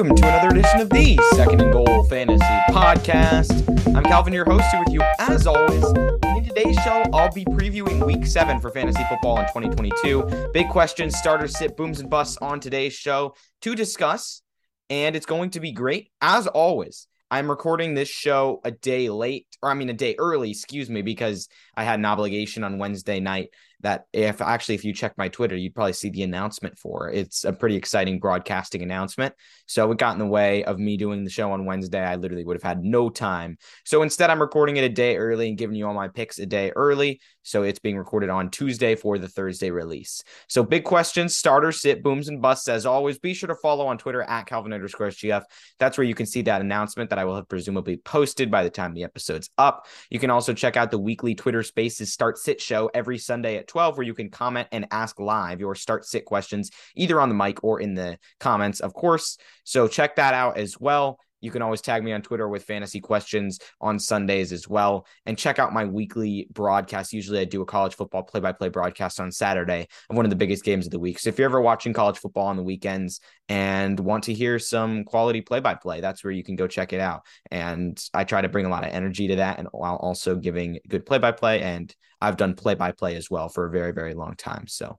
Welcome to another edition of the Second and Goal Fantasy Podcast. I'm Calvin, your host, here with you as always. In today's show, I'll be previewing Week Seven for fantasy football in 2022. Big questions, starters, sit, booms and busts on today's show to discuss, and it's going to be great as always. I'm recording this show a day late, or I mean a day early, excuse me, because I had an obligation on Wednesday night that if actually if you check my Twitter, you'd probably see the announcement for. It's a pretty exciting broadcasting announcement. So it got in the way of me doing the show on Wednesday. I literally would have had no time. So instead, I'm recording it a day early and giving you all my picks a day early. So it's being recorded on Tuesday for the Thursday release. So big questions, starter sit, booms and busts. As always, be sure to follow on Twitter at Calvin underscore GF. That's where you can see that announcement that I will have presumably posted by the time the episode's up. You can also check out the weekly Twitter Spaces Start Sit show every Sunday at 12, where you can comment and ask live your start sit questions either on the mic or in the comments, of course. So check that out as well. You can always tag me on Twitter with fantasy questions on Sundays as well. And check out my weekly broadcast. Usually I do a college football play by play broadcast on Saturday of one of the biggest games of the week. So if you're ever watching college football on the weekends and want to hear some quality play by play, that's where you can go check it out. And I try to bring a lot of energy to that and while also giving good play by play. And I've done play by play as well for a very, very long time. So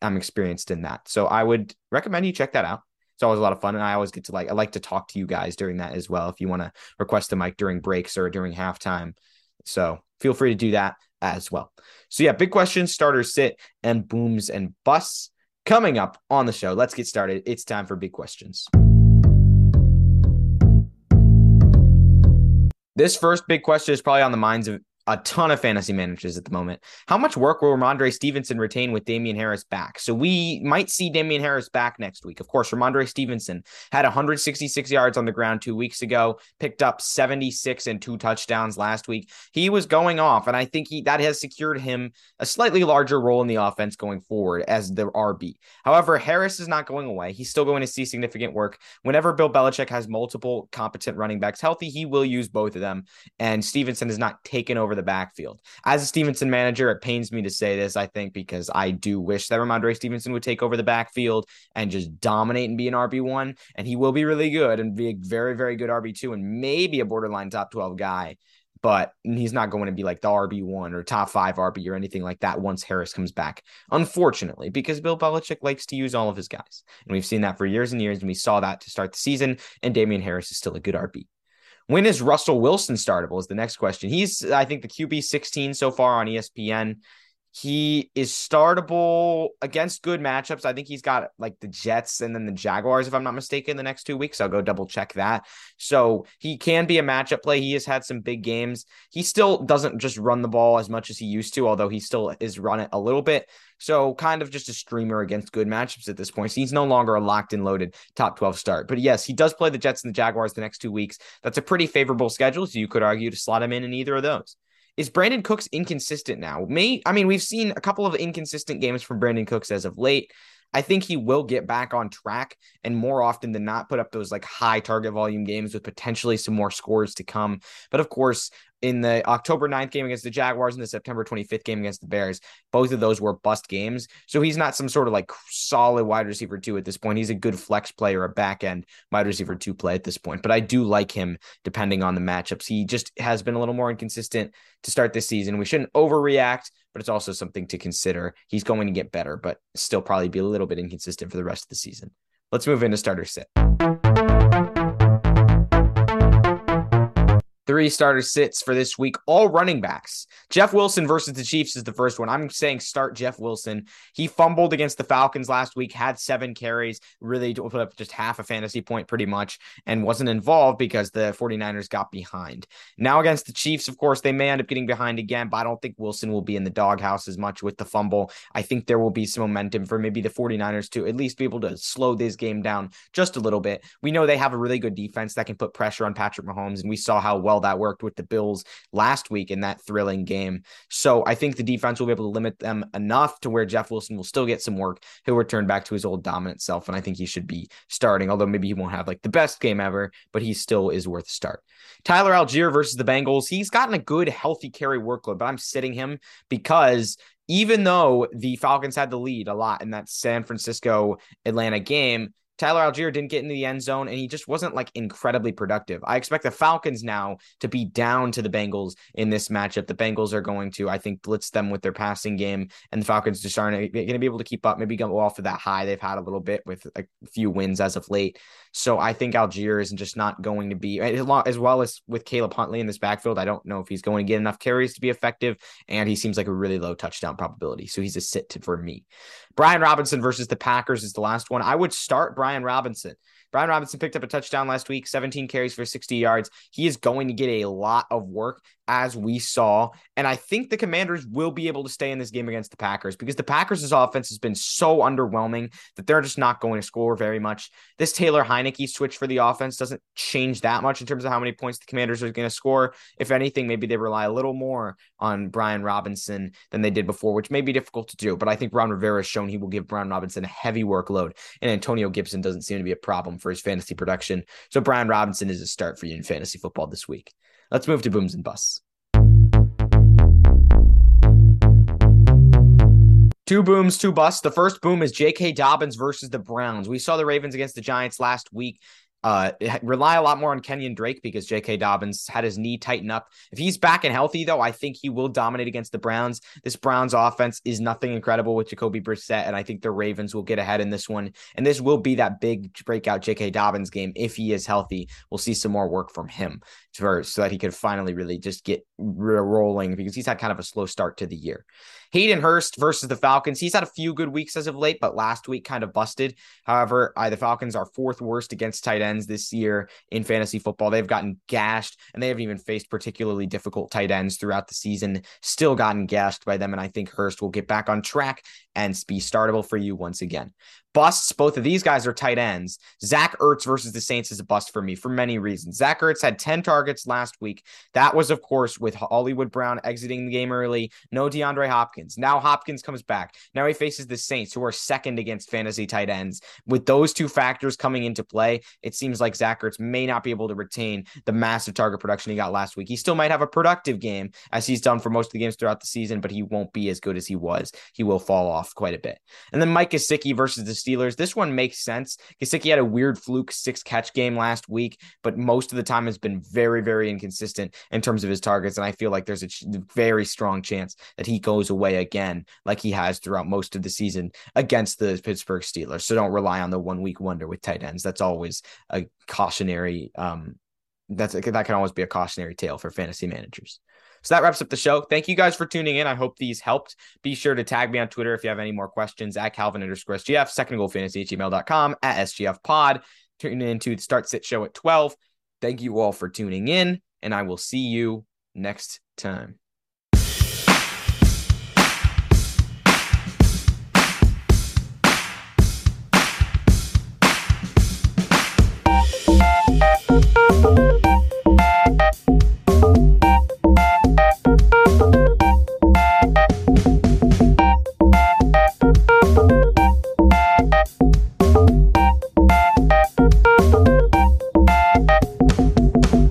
I'm experienced in that. So I would recommend you check that out it's always a lot of fun. And I always get to like, I like to talk to you guys during that as well. If you want to request the mic during breaks or during halftime. So feel free to do that as well. So yeah, big questions, starters sit and booms and busts coming up on the show. Let's get started. It's time for big questions. This first big question is probably on the minds of a ton of fantasy managers at the moment. How much work will Rhamondre Stevenson retain with Damien Harris back? So we might see Damien Harris back next week. Of course, Rhamondre Stevenson had 166 yards on the ground two weeks ago, picked up 76 and two touchdowns last week. He was going off, and I think he that has secured him a slightly larger role in the offense going forward as the RB. However, Harris is not going away. He's still going to see significant work. Whenever Bill Belichick has multiple competent running backs healthy, he will use both of them. And Stevenson has not taken over the backfield. As a Stevenson manager, it pains me to say this, I think, because I do wish that Rhamondre Stevenson would take over the backfield and just dominate and be an RB1. And he will be really good and be a very, very good RB2 and maybe a borderline top 12 guy. But he's not going to be like the RB1 or top five RB or anything like that once Harris comes back, unfortunately, because Bill Belichick likes to use all of his guys. And we've seen that for years and years. And we saw that to start the season. And Damien Harris is still a good RB. When is Russell Wilson startable? Is the next question. He's, I think, the QB 16 so far on ESPN. He is startable against good matchups. I think he's got like the Jets and then the Jaguars, if I'm not mistaken, the next two weeks. I'll go double check that. So he can be a matchup play. He has had some big games. He still doesn't just run the ball as much as he used to, although he still is run it a little bit. So kind of just a streamer against good matchups at this point. So he's no longer a locked and loaded top 12 start. But yes, he does play the Jets and the Jaguars the next two weeks. That's a pretty favorable schedule. So you could argue to slot him in in either of those. Is Brandin Cooks inconsistent now? May I mean we've seen a couple of inconsistent games from Brandin Cooks as of late. I think he will get back on track and more often than not put up those like high target volume games with potentially some more scores to come. But of course, in the October 9th game against the Jaguars and the September 25th game against the Bears, both of those were bust games. So he's not some sort of like solid wide receiver two at this point. He's a good flex player, a back end wide receiver two play at this point. But I do like him depending on the matchups. He just has been a little more inconsistent to start this season. We shouldn't overreact, but it's also something to consider. He's going to get better, but still probably be a little bit inconsistent for the rest of the season. Let's move into starter sit. Three starter sits for this week, all running backs. Jeff Wilson versus the Chiefs is the first one. I'm saying start Jeff Wilson. He fumbled against the Falcons last week, had seven carries, really put up just half a fantasy point pretty much, and wasn't involved because the 49ers got behind. Now against the Chiefs, of course, they may end up getting behind again, but I don't think Wilson will be in the doghouse as much with the fumble. I think there will be some momentum for maybe the 49ers to at least be able to slow this game down just a little bit. We know they have a really good defense that can put pressure on Patrick Mahomes, and we saw how well well that worked with the Bills last week in that thrilling game. So I think the defense will be able to limit them enough to where Jeff Wilson will still get some work. He'll return back to his old dominant self. And I think he should be starting, although maybe he won't have like the best game ever, but he still is worth a start. Tyler Allgeier versus the Bengals. He's gotten a good, healthy carry workload, but I'm sitting him because even though the Falcons had the lead a lot in that San Francisco Atlanta game, Tyler Allgeier didn't get into the end zone and he just wasn't like incredibly productive. I expect the Falcons now to be down to the Bengals in this matchup. The Bengals are going to, I think, blitz them with their passing game, and the Falcons just aren't going to be able to keep up, maybe go off of that high they've had a little bit with a few wins as of late. So I think Allgeier is just not going to be, as well as with Caleb Huntley in this backfield. I don't know if he's going to get enough carries to be effective, and he seems like a really low touchdown probability. So he's a sit for me. Brian Robinson versus the Packers is the last one. I would start Brian Robinson. Brian Robinson picked up a touchdown last week, 17 carries for 60 yards. He is going to get a lot of work as we saw. And I think the Commanders will be able to stay in this game against the Packers because the Packers' offense has been so underwhelming that they're just not going to score very much. This Taylor Heinicke switch for the offense doesn't change that much in terms of how many points the Commanders are going to score. If anything, maybe they rely a little more on Brian Robinson than they did before, which may be difficult to do. But I think Ron Rivera has shown he will give Brian Robinson a heavy workload, and Antonio Gibson doesn't seem to be a problem for his fantasy production. So Brian Robinson is a start for you in fantasy football this week. Let's move to booms and busts. Two booms, two busts. The first boom is J.K. Dobbins versus the Browns. We saw the Ravens against the Giants last week. Uh, rely a lot more on Kenyon Drake because J.K. Dobbins had his knee tighten up. If he's back and healthy, though, I think he will dominate against the Browns. This Browns offense is nothing incredible with Jacoby Brissett, and I think the Ravens will get ahead in this one. And this will be that big breakout J.K. Dobbins game if he is healthy. We'll see some more work from him so that he could finally really just get rolling because he's had kind of a slow start to the year. Hayden Hurst versus the Falcons. He's had a few good weeks as of late, but last week kind of busted. However, uh, the Falcons are fourth worst against tight ends this year in fantasy football. They've gotten gashed and they haven't even faced particularly difficult tight ends throughout the season, still gotten gashed by them. And I think Hurst will get back on track and be startable for you once again busts. Both of these guys are tight ends. Zach Ertz versus the Saints is a bust for me for many reasons. Zach Ertz had 10 targets last week. That was, of course, with Hollywood Brown exiting the game early. No DeAndre Hopkins. Now Hopkins comes back. Now he faces the Saints, who are second against fantasy tight ends. With those two factors coming into play, it seems like Zach Ertz may not be able to retain the massive target production he got last week. He still might have a productive game, as he's done for most of the games throughout the season, but he won't be as good as he was. He will fall off quite a bit. And then Mike Gesicki versus the Steelers. This one makes sense. Gesicki had a weird fluke six catch game last week, but most of the time has been very, very inconsistent in terms of his targets. And I feel like there's a very strong chance that he goes away again, like he has throughout most of the season against the Pittsburgh Steelers. So don't rely on the one week wonder with tight ends. That's always a cautionary. Um, that's that can always be a cautionary tale for fantasy managers. So that wraps up the show. Thank you guys for tuning in. I hope these helped. Be sure to tag me on Twitter if you have any more questions at Calvin underscore SGF, second goal fantasy at gmail.com, at SGF pod. Tune in to the Start Sit Show at 12. Thank you all for tuning in, and I will see you next time.